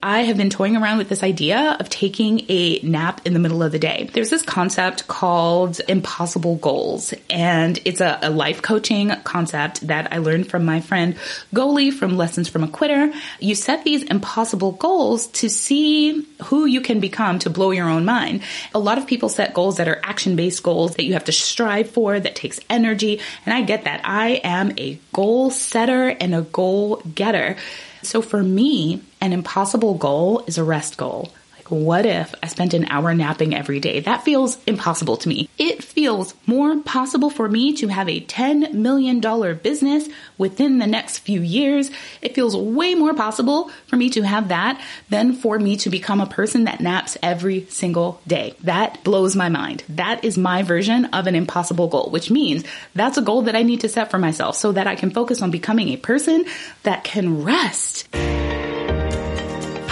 I have been toying around with this idea of taking a nap in the middle of the day. There's this concept called impossible goals, and it's a, a, life coaching concept that I learned from my friend Goli from Lessons from a Quitter. You set these impossible goals to see who you can become to blow your own mind. A lot of people set goals that are action based goals that you have to strive for, that takes energy, and I get that. I am a goal setter and a goal getter. So for me, an impossible goal is a rest goal. What if I spent an hour napping every day? That feels impossible to me. It feels more possible for me to have a $10 million business within the next few years. It feels way more possible for me to have that than for me to become a person that naps every single day. That blows my mind. That is my version of an impossible goal, which means that's a goal that I need to set for myself so that I can focus on becoming a person that can rest.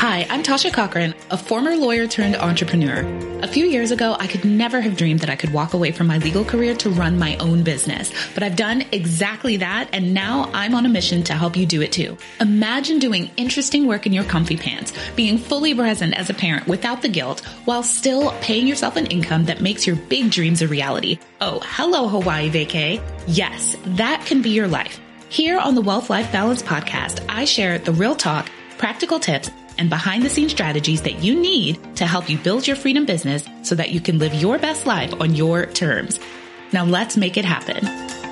Hi, I'm Tasha Cochran, a former lawyer turned entrepreneur. A few years ago, I could never have dreamed that I could walk away from my legal career to run my own business. But I've done exactly that, and now I'm on a mission to help you do it too. Imagine doing interesting work in your comfy pants, being fully present as a parent without the guilt, while still paying yourself an income that makes your big dreams a reality. Oh, hello, Hawaii vacay. Yes, that can be your life. Here on the Wealth Life Balance podcast, I share the real talk, practical tips, and behind the scenes strategies that you need to help you build your freedom business so that you can live your best life on your terms. Now let's make it happen.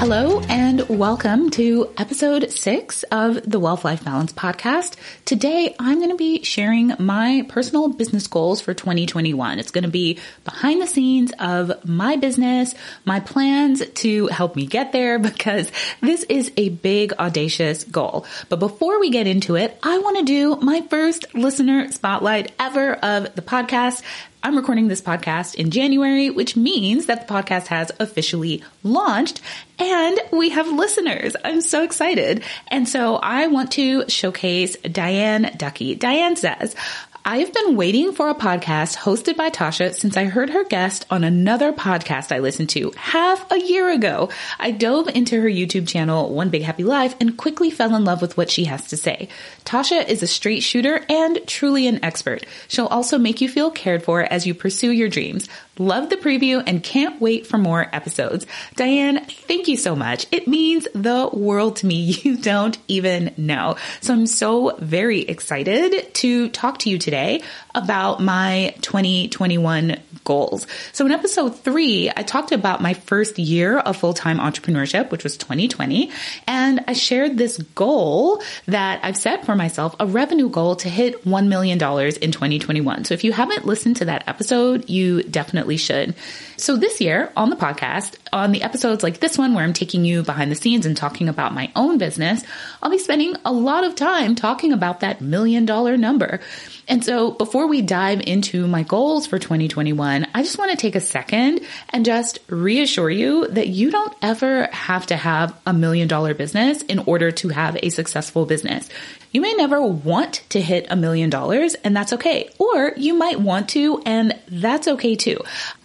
Hello and welcome to episode six of the Wealth Life Balance podcast. Today, I'm going to be sharing my personal business goals for 2021. It's going to be behind the scenes of my business, my plans to help me get there because this is a big audacious goal. But before we get into it, I want to do my first listener spotlight ever of the podcast. I'm recording this podcast in January, which means that the podcast has officially launched and we have listeners. I'm so excited. And so I want to showcase Diane Ducky. Diane says, I've been waiting for a podcast hosted by Tasha since I heard her guest on another podcast I listened to half a year ago. I dove into her YouTube channel, One Big Happy Life, and quickly fell in love with what she has to say. Tasha is a straight shooter and truly an expert. She'll also make you feel cared for as you pursue your dreams. Love the preview and can't wait for more episodes. Diane, thank you so much. It means the world to me. You don't even know. So I'm so very excited to talk to you today about my 2021 goals. So in episode three, I talked about my first year of full-time entrepreneurship, which was 2020. And I shared this goal that I've set for myself, a revenue goal to hit $1 million in 2021. So if you haven't listened to that episode, you definitely should. So this year on the podcast, on the episodes like this one where I'm taking you behind the scenes and talking about my own business, I'll be spending a lot of time talking about that million dollar number. And so before we dive into my goals for 2021, I just want to take a second and just reassure you that you don't ever have to have a million dollar business in order to have a successful business. You may never want to hit a million dollars and that's okay. Or you might want to and that's okay too.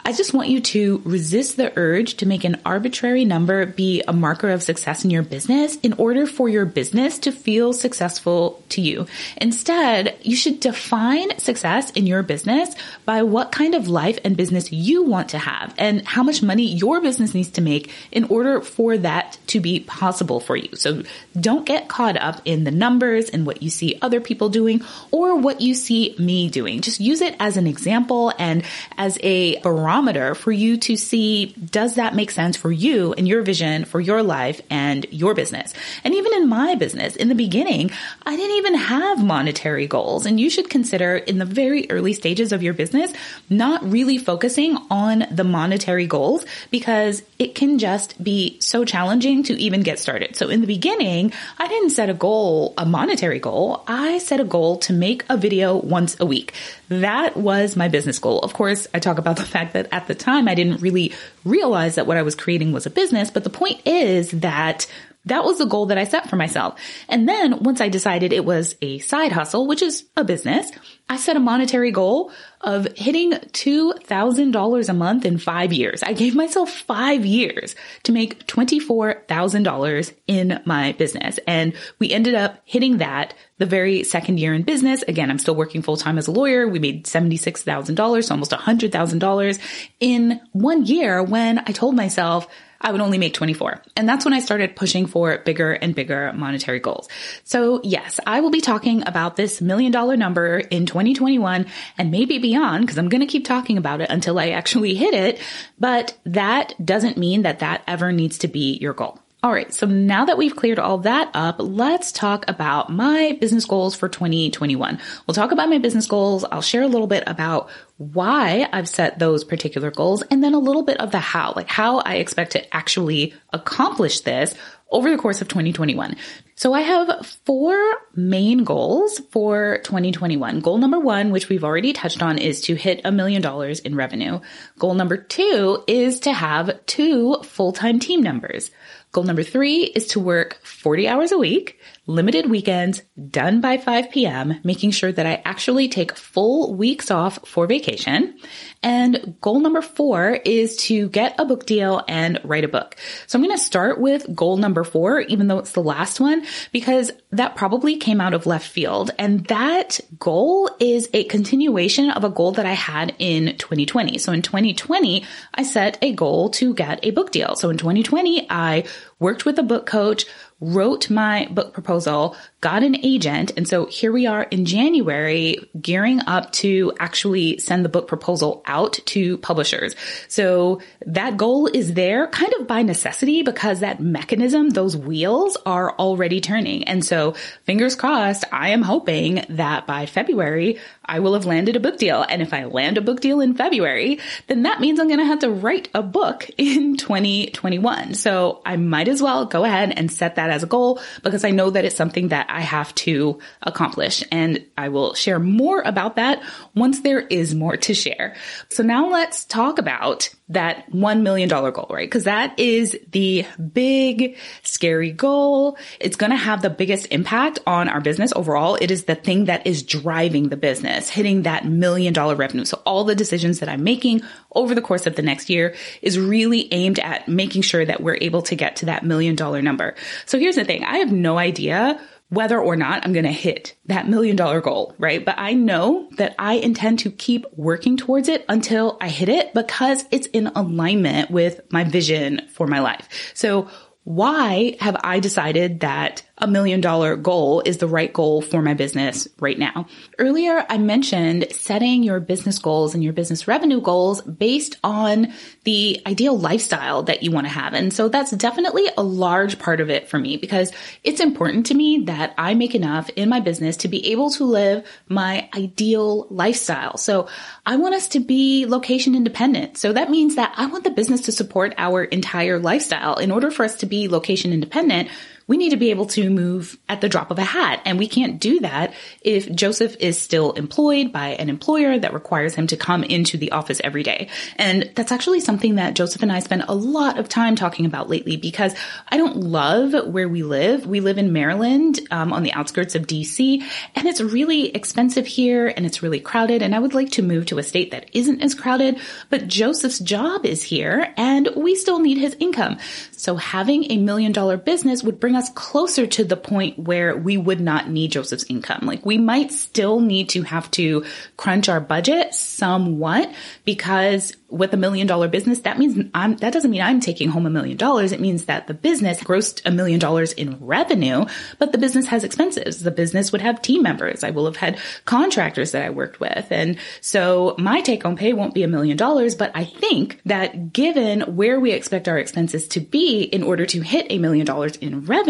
I just want you to resist the urge to make an arbitrary number be a marker of success in your business in order for your business to feel successful to you. Instead, you should define success in your business by what kind of life and business you want to have and how much money your business needs to make in order for that to be possible for you. So don't get caught up in the numbers and what you see other people doing or what you see me doing. Just use it as an example and as a barometer barometer for you to see, does that make sense for you and your vision for your life and your business? And even in my business, in the beginning, I didn't even have monetary goals. And you should consider in the very early stages of your business, not really focusing on the monetary goals because it can just be so challenging to even get started. So in the beginning, I didn't set a goal, a monetary goal. I set a goal to make a video once a week. That was my business goal. Of course, I talk about the fact that at the time I didn't really realize that what I was creating was a business, but the point is that that was the goal that I set for myself. And then once I decided it was a side hustle, which is a business, I set a monetary goal of hitting $2,000 a month in five years. I gave myself five years to make $24,000 in my business. And we ended up hitting that the very second year in business. Again, I'm still working full time as a lawyer. We made $76,000, so almost $100,000 in one year when I told myself, I would only make 24. And that's when I started pushing for bigger and bigger monetary goals. So yes, I will be talking about this million dollar number in 2021 and maybe beyond because I'm going to keep talking about it until I actually hit it. But that doesn't mean that that ever needs to be your goal. All right. So now that we've cleared all that up, let's talk about my business goals for 2021. We'll talk about my business goals. I'll share a little bit about why I've set those particular goals and then a little bit of the how, like how I expect to actually accomplish this over the course of 2021. So I have four main goals for 2021. Goal number one, which we've already touched on, is to hit a million dollars in revenue. Goal number two is to have two full-time team members. Goal number three is to work 40 hours a week, limited weekends, done by 5 p.m., making sure that I actually take full weeks off for vacation. And goal number four is to get a book deal and write a book. So I'm going to start with goal number four, even though it's the last one, because that probably came out of left field. And that goal is a continuation of a goal that I had in 2020. So in 2020, I set a goal to get a book deal. So in 2020, I worked with a book coach, wrote my book proposal, got an agent. And so here we are in January gearing up to actually send the book proposal out to publishers. So that goal is there kind of by necessity because that mechanism, those wheels are already turning. And so fingers crossed, I am hoping that by February, I will have landed a book deal. And if I land a book deal in February, then that means I'm going to have to write a book in 2021. So I might as well go ahead and set that as a goal because I know that it's something that I have to accomplish. And I will share more about that once there is more to share. So now let's talk about that $1 million goal, right? Cause that is the big, scary goal. It's going to have the biggest impact on our business overall. It is the thing that is driving the business, hitting that million dollar revenue. So all the decisions that I'm making over the course of the next year is really aimed at making sure that we're able to get to that million dollar number. So here's the thing. I have no idea whether or not I'm going to hit that million dollar goal, right? But I know that I intend to keep working towards it until I hit it because it's in alignment with my vision for my life. So why have I decided that a million dollar goal is the right goal for my business right now. Earlier, I mentioned setting your business goals and your business revenue goals based on the ideal lifestyle that you want to have. And so that's definitely a large part of it for me because it's important to me that I make enough in my business to be able to live my ideal lifestyle. So I want us to be location independent. So that means that I want the business to support our entire lifestyle. In order for us to be location independent, we need to be able to move at the drop of a hat. And we can't do that if Joseph is still employed by an employer that requires him to come into the office every day. And that's actually something that Joseph and I spend a lot of time talking about lately because I don't love where we live. We live in Maryland, um, on the outskirts of DC, and it's really expensive here and it's really crowded. And I would like to move to a state that isn't as crowded, but Joseph's job is here and we still need his income. So having a million dollar business would bring us closer to the point where we would not need Joseph's income. Like we might still need to have to crunch our budget somewhat because with a million dollar business, that means I'm, that doesn't mean I'm taking home a million dollars. It means that the business grossed a million dollars in revenue, but the business has expenses. The business would have team members. I will have had contractors that I worked with. And so my take home pay won't be a million dollars, but I think that given where we expect our expenses to be in order to hit a million dollars in revenue,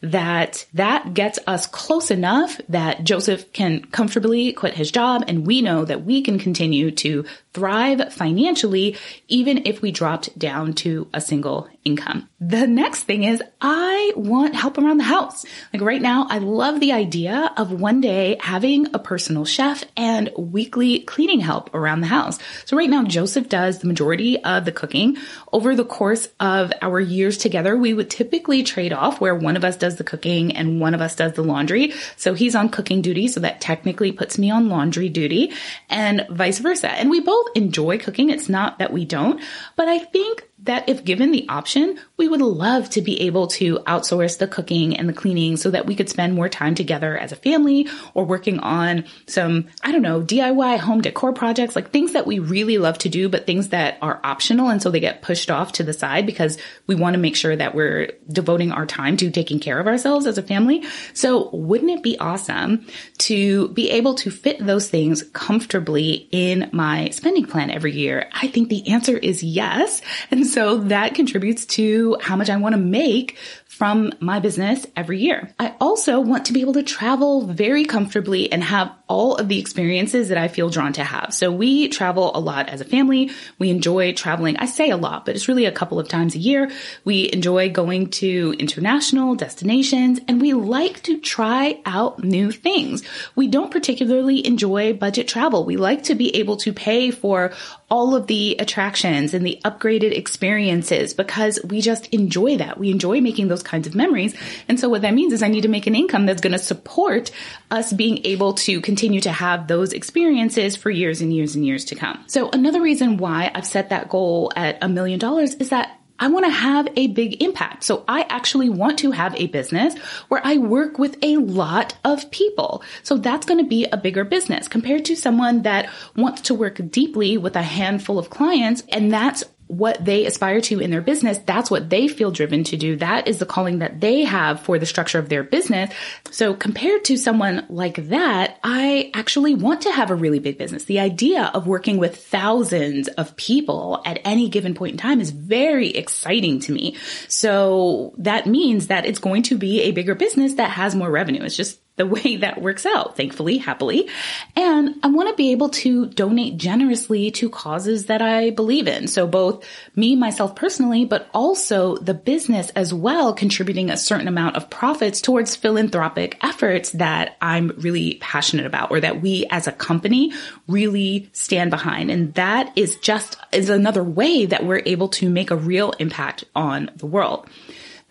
that that gets us close enough that Joseph can comfortably quit his job and we know that we can continue to thrive financially, even if we dropped down to a single income. The next thing is I want help around the house. Like right now, I love the idea of one day having a personal chef and weekly cleaning help around the house. So right now, Joseph does the majority of the cooking. Over the course of our years together, we would typically trade off where one of us does the cooking and one of us does the laundry. So he's on cooking duty. So that technically puts me on laundry duty and vice versa. And we both enjoy cooking. It's not that we don't, but I think that if given the option, we would love to be able to outsource the cooking and the cleaning so that we could spend more time together as a family or working on some, I don't know, DIY home decor projects, like things that we really love to do, but things that are optional. And so they get pushed off to the side because we want to make sure that we're devoting our time to taking care of ourselves as a family. So wouldn't it be awesome to be able to fit those things comfortably in my spending plan every year? I think the answer is yes. And so that contributes to how much I want to make from my business every year. I also want to be able to travel very comfortably and have all of the experiences that I feel drawn to have. So we travel a lot as a family. We enjoy traveling. I say a lot, but it's really a couple of times a year. We enjoy going to international destinations and we like to try out new things. We don't particularly enjoy budget travel. We like to be able to pay for all of the attractions and the upgraded experiences because we just enjoy that. We enjoy making those kinds of memories. And so what that means is I need to make an income that's going to support us being able to continue to have those experiences for years and years and years to come. So another reason why I've set that goal at a million dollars is that I want to have a big impact. So I actually want to have a business where I work with a lot of people. So that's going to be a bigger business compared to someone that wants to work deeply with a handful of clients. And that's what they aspire to in their business. That's what they feel driven to do. That is the calling that they have for the structure of their business. So compared to someone like that, I actually want to have a really big business. The idea of working with thousands of people at any given point in time is very exciting to me. So that means that it's going to be a bigger business that has more revenue. It's just the way that works out, thankfully, happily. And I want to be able to donate generously to causes that I believe in. So both me, myself personally, but also the business as well, contributing a certain amount of profits towards philanthropic efforts that I'm really passionate about or that we as a company really stand behind. And that is just is another way that we're able to make a real impact on the world.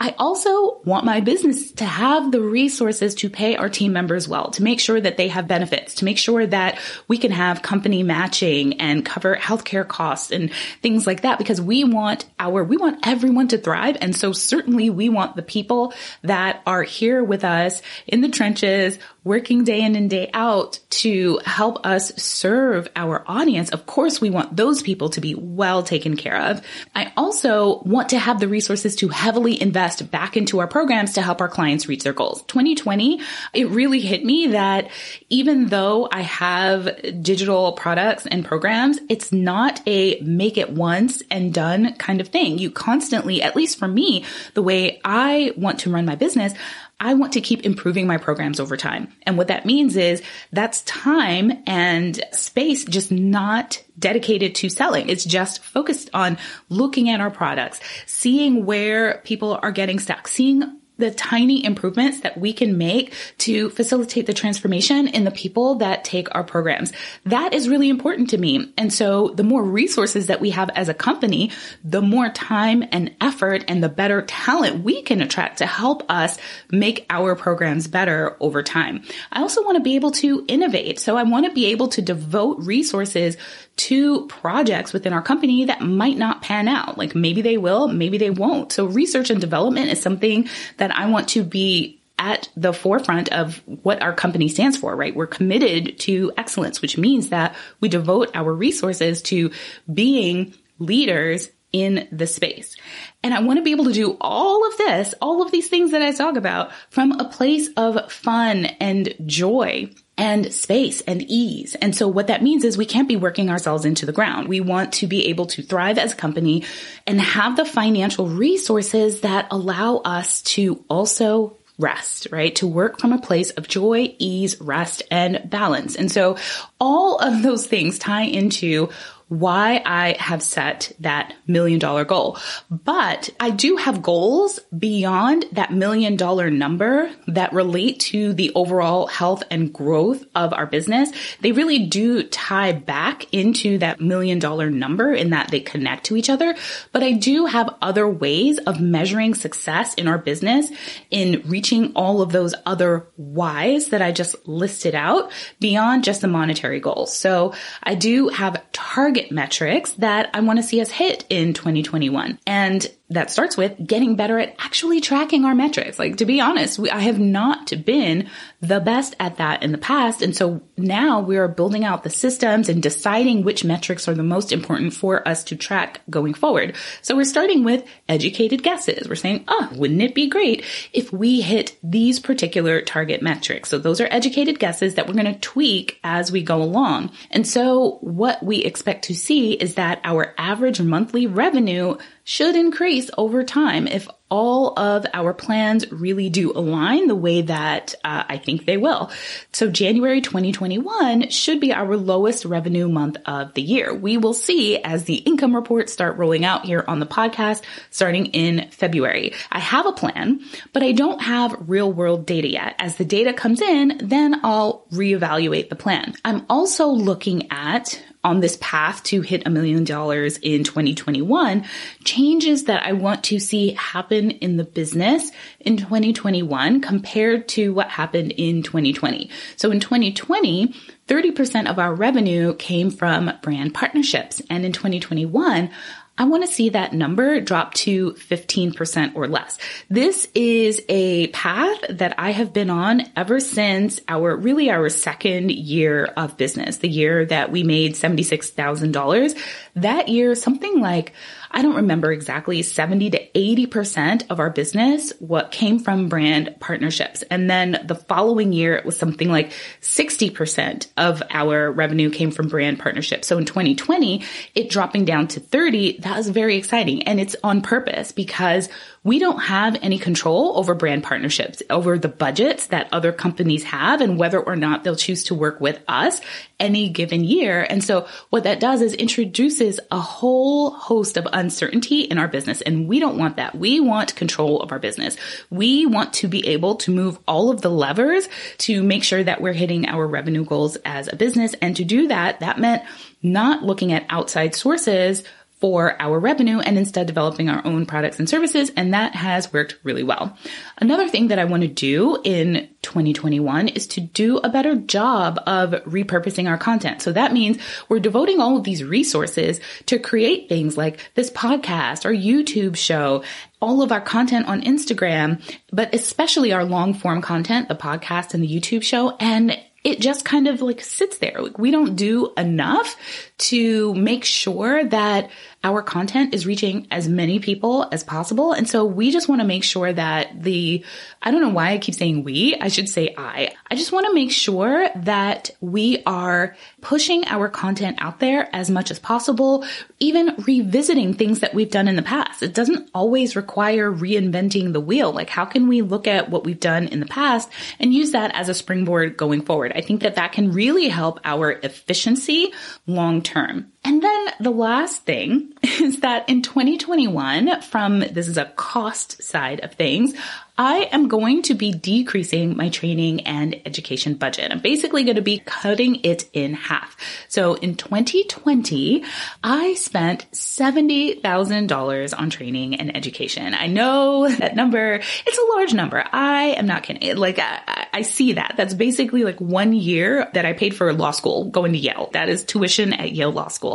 I also want my business to have the resources to pay our team members well, to make sure that they have benefits, to make sure that we can have company matching and cover healthcare costs and things like that because we want our, we want everyone to thrive. And so certainly we want the people that are here with us in the trenches, working day in and day out to help us serve our audience. Of course, we want those people to be well taken care of. I also want to have the resources to heavily invest back into our programs to help our clients reach their goals. 2020, it really hit me that even though I have digital products and programs, it's not a make it once and done kind of thing. You constantly, at least for me, the way I want to run my business, I want to keep improving my programs over time. And what that means is that's time and space just not dedicated to selling. It's just focused on looking at our products, seeing where people are getting stuck, seeing the tiny improvements that we can make to facilitate the transformation in the people that take our programs. That is really important to me. And so the more resources that we have as a company, the more time and effort and the better talent we can attract to help us make our programs better over time. I also want to be able to innovate. So I want to be able to devote resources to projects within our company that might not pan out. Like maybe they will, maybe they won't. So research and development is something that I want to be at the forefront of what our company stands for, right? We're committed to excellence, which means that we devote our resources to being leaders in the space. And I want to be able to do all of this, all of these things that I talk about from a place of fun and joy and space and ease. And so what that means is we can't be working ourselves into the ground. We want to be able to thrive as a company and have the financial resources that allow us to also rest, right? To work from a place of joy, ease, rest, and balance. And so all of those things tie into why I have set that million dollar goal. But I do have goals beyond that million dollar number that relate to the overall health and growth of our business. They really do tie back into that million dollar number in that they connect to each other. But I do have other ways of measuring success in our business in reaching all of those other whys that I just listed out beyond just the monetary goals. So I do have target metrics that I want to see us hit in 2021. And that starts with getting better at actually tracking our metrics. Like to be honest, we, I have not been the best at that in the past. And so now we are building out the systems and deciding which metrics are the most important for us to track going forward. So we're starting with educated guesses. We're saying, oh, wouldn't it be great if we hit these particular target metrics? So those are educated guesses that we're going to tweak as we go along. And so what we expect to see is that our average monthly revenue should increase over time if all of our plans really do align the way that uh, I think they will. So January 2021 should be our lowest revenue month of the year. We will see as the income reports start rolling out here on the podcast starting in February. I have a plan, but I don't have real world data yet. As the data comes in, then I'll reevaluate the plan. I'm also looking at on this path to hit a million dollars in 2021, changes that I want to see happen in the business in 2021 compared to what happened in 2020. So in 2020, 30% of our revenue came from brand partnerships. And in 2021, I want to see that number drop to 15% or less. This is a path that I have been on ever since our, really our second year of business, the year that we made $76,000. That year, something like I don't remember exactly 70 to 80% of our business, what came from brand partnerships. And then the following year, it was something like 60% of our revenue came from brand partnerships. So in 2020, it dropping down to 30, that was very exciting. And it's on purpose because we don't have any control over brand partnerships, over the budgets that other companies have and whether or not they'll choose to work with us any given year. And so what that does is introduces a whole host of uncertainty in our business. And we don't want that. We want control of our business. We want to be able to move all of the levers to make sure that we're hitting our revenue goals as a business. And to do that, that meant not looking at outside sources for our revenue and instead developing our own products and services. And that has worked really well. Another thing that I want to do in 2021 is to do a better job of repurposing our content. So that means we're devoting all of these resources to create things like this podcast or YouTube show all of our content on Instagram, but especially our long form content, the podcast and the YouTube show. And it just kind of like sits there. Like we don't do enough to make sure that our content is reaching as many people as possible. And so we just want to make sure that the, I don't know why I keep saying we, I should say I. I just want to make sure that we are pushing our content out there as much as possible, even revisiting things that we've done in the past. It doesn't always require reinventing the wheel. Like how can we look at what we've done in the past and use that as a springboard going forward? I think that that can really help our efficiency long term. And then the last thing is that in 2021, from this is a cost side of things, I am going to be decreasing my training and education budget. I'm basically going to be cutting it in half. So in 2020, I spent $70,000 on training and education. I know that number, it's a large number. I am not kidding. Like I, I see that. That's basically like one year that I paid for law school going to Yale. That is tuition at Yale Law School.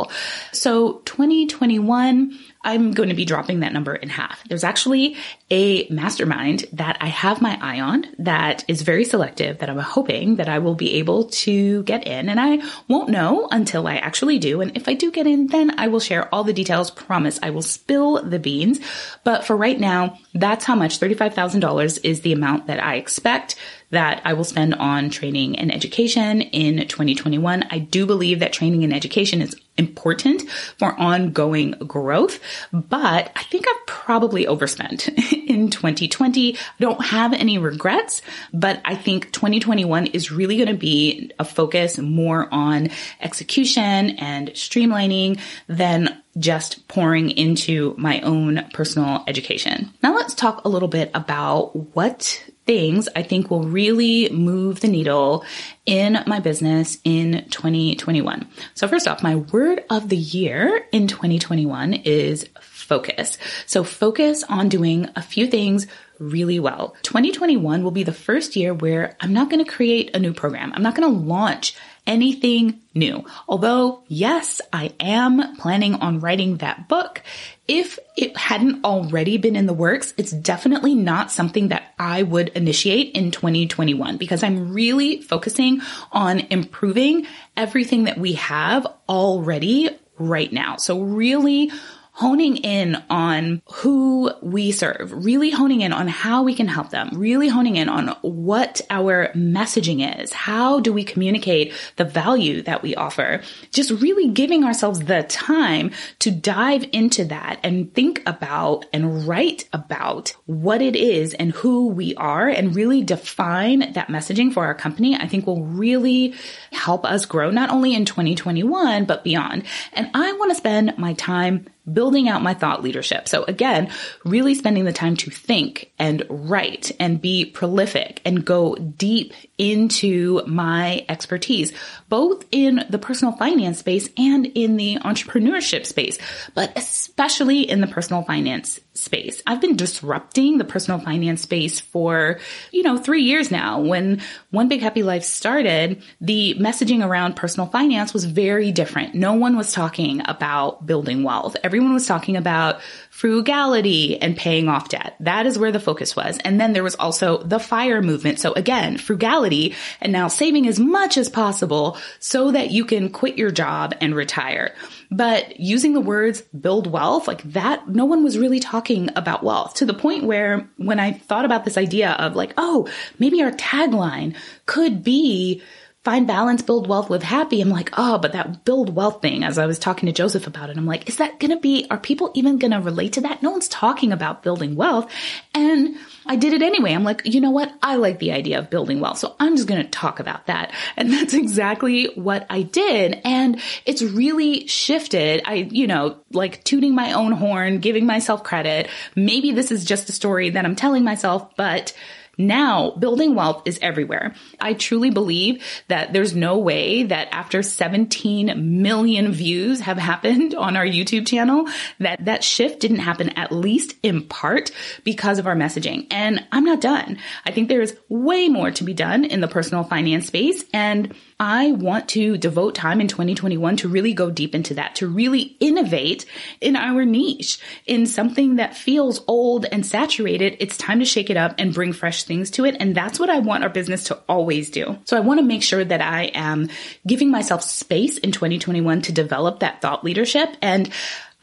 So 2021, I'm going to be dropping that number in half. There's actually a mastermind that I have my eye on that is very selective that I'm hoping that I will be able to get in and I won't know until I actually do. And if I do get in, then I will share all the details. Promise I will spill the beans. But for right now, that's how much $35,000 is the amount that I expect that I will spend on training and education in 2021. I do believe that training and education is important for ongoing growth. But I think I've probably overspent in 2020. I don't have any regrets, but I think 2021 is really going to be a focus more on execution and streamlining than just pouring into my own personal education. Now let's talk a little bit about what things I think will really move the needle in my business in 2021. So first off, my word of the year in 2021 is focus. So focus on doing a few things really well. 2021 will be the first year where I'm not going to create a new program. I'm not going to launch anything new. Although, yes, I am planning on writing that book. If it hadn't already been in the works, it's definitely not something that I would initiate in 2021 because I'm really focusing on improving everything that we have already right now. So really honing in on who we serve, really honing in on how we can help them, really honing in on what our messaging is. How do we communicate the value that we offer? Just really giving ourselves the time to dive into that and think about and write about what it is and who we are and really define that messaging for our company, I think will really help us grow not only in 2021, but beyond. And I want to spend my time building out my thought leadership. So again, really spending the time to think and write and be prolific and go deep into my expertise, both in the personal finance space and in the entrepreneurship space, but especially in the personal finance space. I've been disrupting the personal finance space for, you know, three years now. When One Big Happy Life started, the messaging around personal finance was very different. No one was talking about building wealth. Everyone was talking about frugality and paying off debt. That is where the focus was. And then there was also the fire movement. So again, frugality and now saving as much as possible so that you can quit your job and retire. But using the words build wealth, like that, no one was really talking about wealth to the point where when I thought about this idea of like, oh, maybe our tagline could be find balance, build wealth, live happy. I'm like, oh, but that build wealth thing, as I was talking to Joseph about it, I'm like, is that going to be, are people even going to relate to that? No one's talking about building wealth. And I did it anyway. I'm like, you know what? I like the idea of building wealth. So I'm just going to talk about that. And that's exactly what I did. And it's really shifted. I, you know, like tooting my own horn, giving myself credit. Maybe this is just a story that I'm telling myself, but now, building wealth is everywhere. I truly believe that there's no way that after 17 million views have happened on our YouTube channel, that that shift didn't happen at least in part because of our messaging. And I'm not done. I think there's way more to be done in the personal finance space. And I want to devote time in 2021 to really go deep into that, to really innovate in our niche, in something that feels old and saturated. It's time to shake it up and bring fresh things to it. And that's what I want our business to always do. So I want to make sure that I am giving myself space in 2021 to develop that thought leadership. And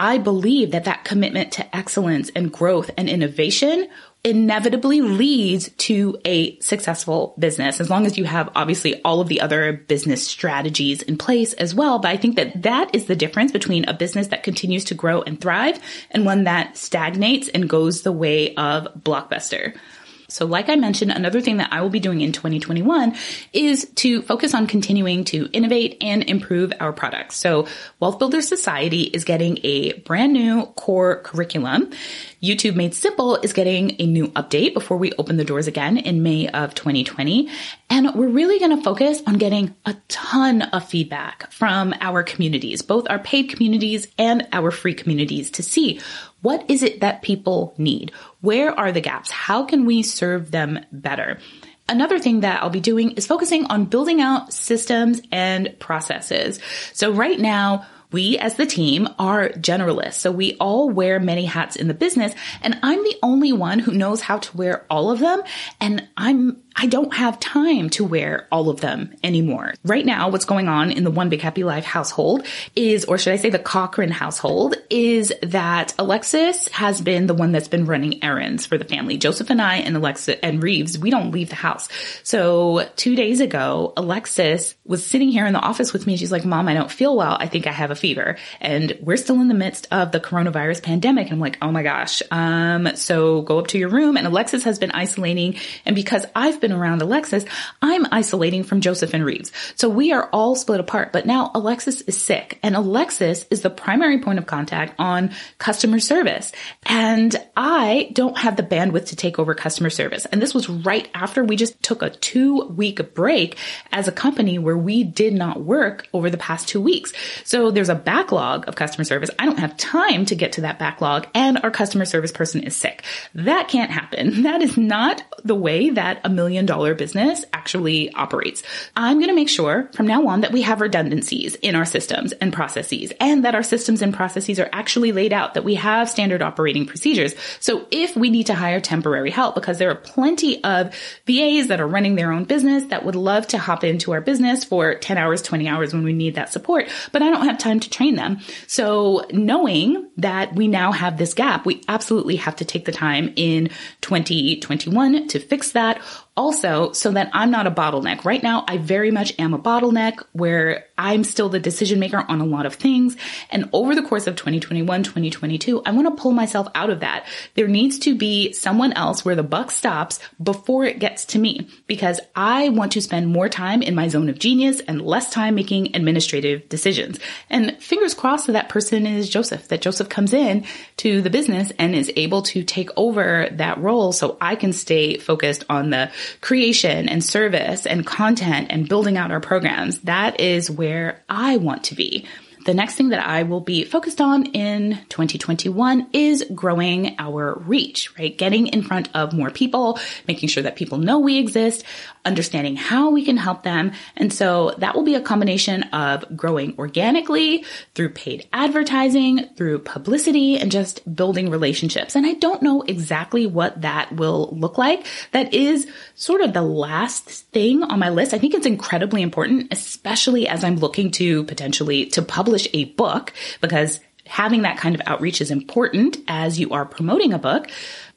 I believe that that commitment to excellence and growth and innovation inevitably leads to a successful business as long as you have obviously all of the other business strategies in place as well. But I think that that is the difference between a business that continues to grow and thrive and one that stagnates and goes the way of blockbuster. So like I mentioned, another thing that I will be doing in 2021 is to focus on continuing to innovate and improve our products. So Wealth Builder Society is getting a brand new core curriculum. YouTube Made Simple is getting a new update before we open the doors again in May of 2020. And we're really going to focus on getting a ton of feedback from our communities, both our paid communities and our free communities to see what is it that people need? Where are the gaps? How can we serve them better? Another thing that I'll be doing is focusing on building out systems and processes. So right now, we as the team are generalists. So we all wear many hats in the business and I'm the only one who knows how to wear all of them. And I'm I don't have time to wear all of them anymore. Right now, what's going on in the One Big Happy Life household is, or should I say the Cochran household, is that Alexis has been the one that's been running errands for the family. Joseph and I and Alexis and Reeves, we don't leave the house. So two days ago, Alexis was sitting here in the office with me. She's like, mom, I don't feel well. I think I have a fever. And we're still in the midst of the coronavirus pandemic. And I'm like, oh my gosh. Um, so go up to your room. And Alexis has been isolating. And because I've been around Alexis, I'm isolating from Joseph and Reeves. So we are all split apart. But now Alexis is sick and Alexis is the primary point of contact on customer service. And I don't have the bandwidth to take over customer service. And this was right after we just took a two week break as a company where we did not work over the past two weeks. So there's a backlog of customer service. I don't have time to get to that backlog and our customer service person is sick. That can't happen. That is not the way that a million dollar business actually operates. I'm going to make sure from now on that we have redundancies in our systems and processes and that our systems and processes are actually laid out, that we have standard operating procedures. So if we need to hire temporary help, because there are plenty of VAs that are running their own business that would love to hop into our business for 10 hours, 20 hours when we need that support, but I don't have time to train them. So knowing that we now have this gap, we absolutely have to take the time in 2021 to fix that also, so that I'm not a bottleneck. Right now, I very much am a bottleneck where I'm still the decision maker on a lot of things. And over the course of 2021, 2022, I want to pull myself out of that. There needs to be someone else where the buck stops before it gets to me because I want to spend more time in my zone of genius and less time making administrative decisions. And fingers crossed that that person is Joseph, that Joseph comes in to the business and is able to take over that role so I can stay focused on the creation and service and content and building out our programs. That is where I want to be. The next thing that I will be focused on in 2021 is growing our reach, right? Getting in front of more people, making sure that people know we exist, understanding how we can help them. And so that will be a combination of growing organically through paid advertising, through publicity, and just building relationships. And I don't know exactly what that will look like. That is sort of the last thing on my list. I think it's incredibly important, especially as I'm looking to potentially to publish a book because having that kind of outreach is important as you are promoting a book.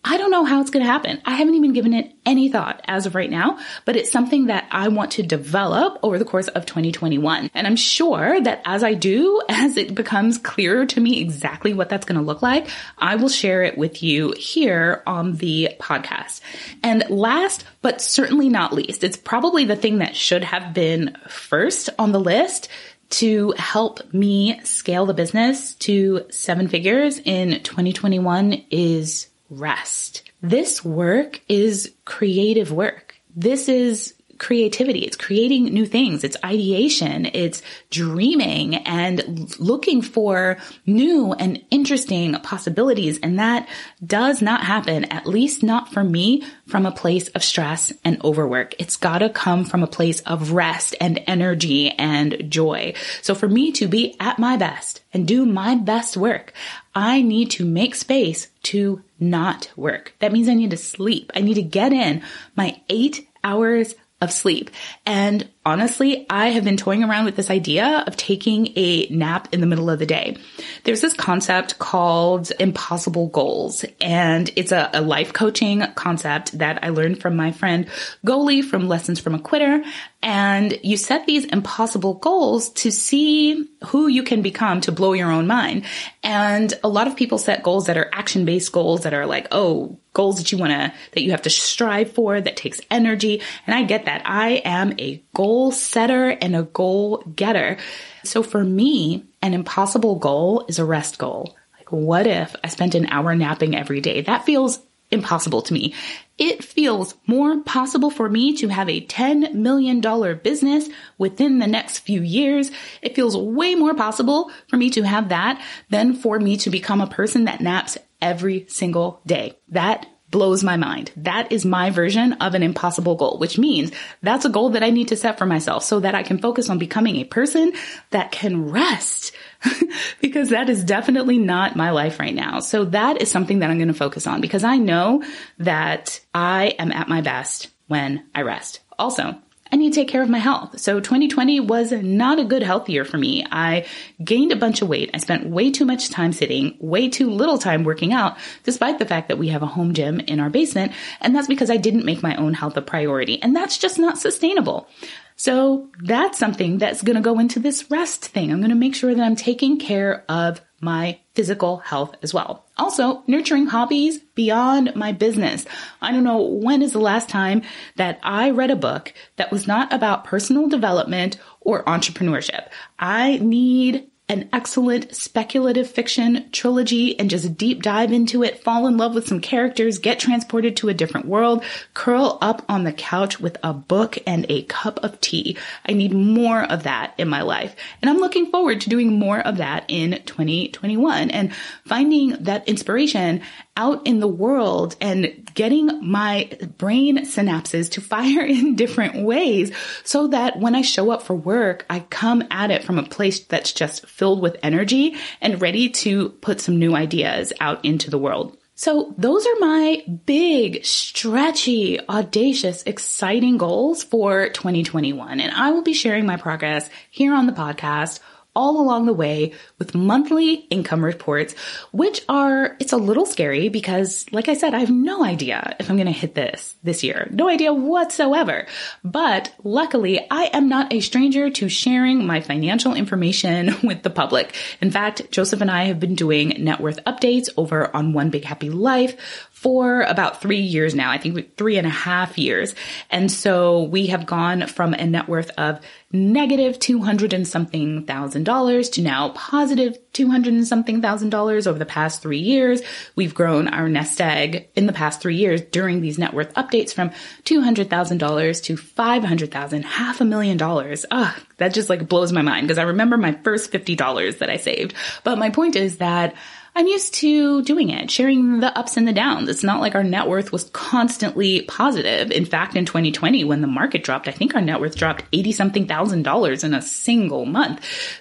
I don't know how it's going to happen. I haven't even given it any thought as of right now, but it's something that I want to develop over the course of 2021. And I'm sure that as I do, as it becomes clearer to me exactly what that's going to look like, I will share it with you here on the podcast. And last, but certainly not least, it's probably the thing that should have been first on the list to help me scale the business to seven figures in 2021 is rest. This work is creative work. This is creativity. It's creating new things. It's ideation. It's dreaming and looking for new and interesting possibilities. And that does not happen, at least not for me, from a place of stress and overwork. It's gotta come from a place of rest and energy and joy. So for me to be at my best and do my best work, I need to make space to not work. That means I need to sleep. I need to get in my eight hours of sleep. And honestly, I have been toying around with this idea of taking a nap in the middle of the day. There's this concept called impossible goals, and it's a, a life coaching concept that I learned from my friend Goli from Lessons from a Quitter. And you set these impossible goals to see who you can become to blow your own mind. And a lot of people set goals that are action based goals that are like, oh, goals that you want to, that you have to strive for, that takes energy. And I get that. I am a goal setter and a goal getter. So for me, an impossible goal is a rest goal. Like, what if I spent an hour napping every day? That feels impossible to me. It feels more possible for me to have a $10 million business within the next few years. It feels way more possible for me to have that than for me to become a person that naps every single day. That blows my mind. That is my version of an impossible goal, which means that's a goal that I need to set for myself so that I can focus on becoming a person that can rest because that is definitely not my life right now. So that is something that I'm going to focus on because I know that I am at my best when I rest. Also, I need to take care of my health. So 2020 was not a good health year for me. I gained a bunch of weight. I spent way too much time sitting, way too little time working out, despite the fact that we have a home gym in our basement. And that's because I didn't make my own health a priority. And that's just not sustainable. So that's something that's going to go into this rest thing. I'm going to make sure that I'm taking care of my physical health as well. Also, nurturing hobbies beyond my business. I don't know when is the last time that I read a book that was not about personal development or entrepreneurship. I need an excellent speculative fiction trilogy and just deep dive into it, fall in love with some characters, get transported to a different world, curl up on the couch with a book and a cup of tea. I need more of that in my life. And I'm looking forward to doing more of that in 2021 and finding that inspiration out in the world and getting my brain synapses to fire in different ways so that when I show up for work, I come at it from a place that's just filled with energy and ready to put some new ideas out into the world. So those are my big, stretchy, audacious, exciting goals for 2021. And I will be sharing my progress here on the podcast all along the way with monthly income reports, which are, it's a little scary because, like I said, I have no idea if I'm going to hit this this year. No idea whatsoever. But luckily, I am not a stranger to sharing my financial information with the public. In fact, Joseph and I have been doing net worth updates over on One Big Happy Life for about three years now. I think three and a half years. And so we have gone from a net worth of negative 200 and something thousand dollars to now positive 200 and something thousand dollars over the past three years. We've grown our nest egg in the past three years during these net worth updates from $200,000 to 500,000, half a million dollars. Ugh, that just like blows my mind because I remember my first $50 that I saved. But my point is that I'm used to doing it, sharing the ups and the downs. It's not like our net worth was constantly positive. In fact, in 2020, when the market dropped, I think our net worth dropped 80 something thousand dollars in a single month.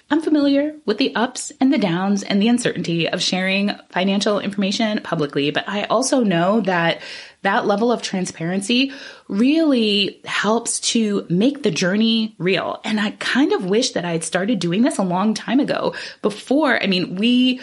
I'm familiar with the ups and the downs and the uncertainty of sharing financial information publicly, but I also know that that level of transparency really helps to make the journey real. And I kind of wish that I had started doing this a long time ago before. I mean, we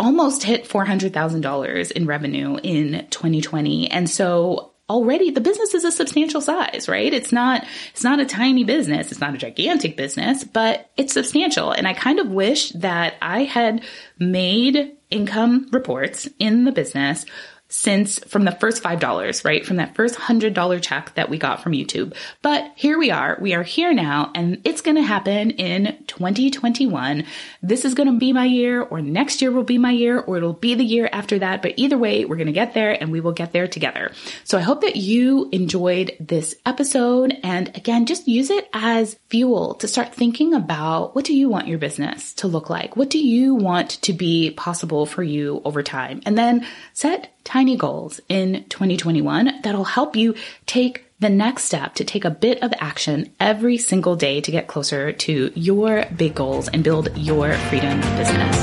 almost hit $400,000 in revenue in 2020. And so already the business is a substantial size, right? It's not, it's not a tiny business. It's not a gigantic business, but it's substantial. And I kind of wish that I had made income reports in the business since from the first $5, right? From that first $100 check that we got from YouTube. But here we are. We are here now and it's going to happen in 2021. This is going to be my year or next year will be my year or it'll be the year after that. But either way, we're going to get there and we will get there together. So I hope that you enjoyed this episode. And again, just use it as fuel to start thinking about what do you want your business to look like? What do you want to be possible for you over time? And then set tiny goals in 2021 that'll help you take the next step to take a bit of action every single day to get closer to your big goals and build your freedom business.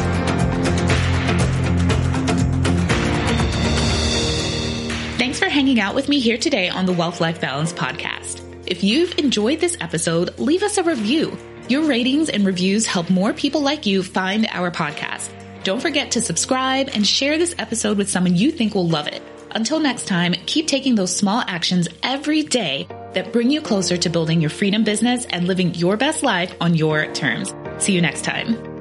Thanks for hanging out with me here today on the Wealth Life Balance podcast. If you've enjoyed this episode, leave us a review. Your ratings and reviews help more people like you find our podcast. Don't forget to subscribe and share this episode with someone you think will love it. Until next time, keep taking those small actions every day that bring you closer to building your freedom business and living your best life on your terms. See you next time.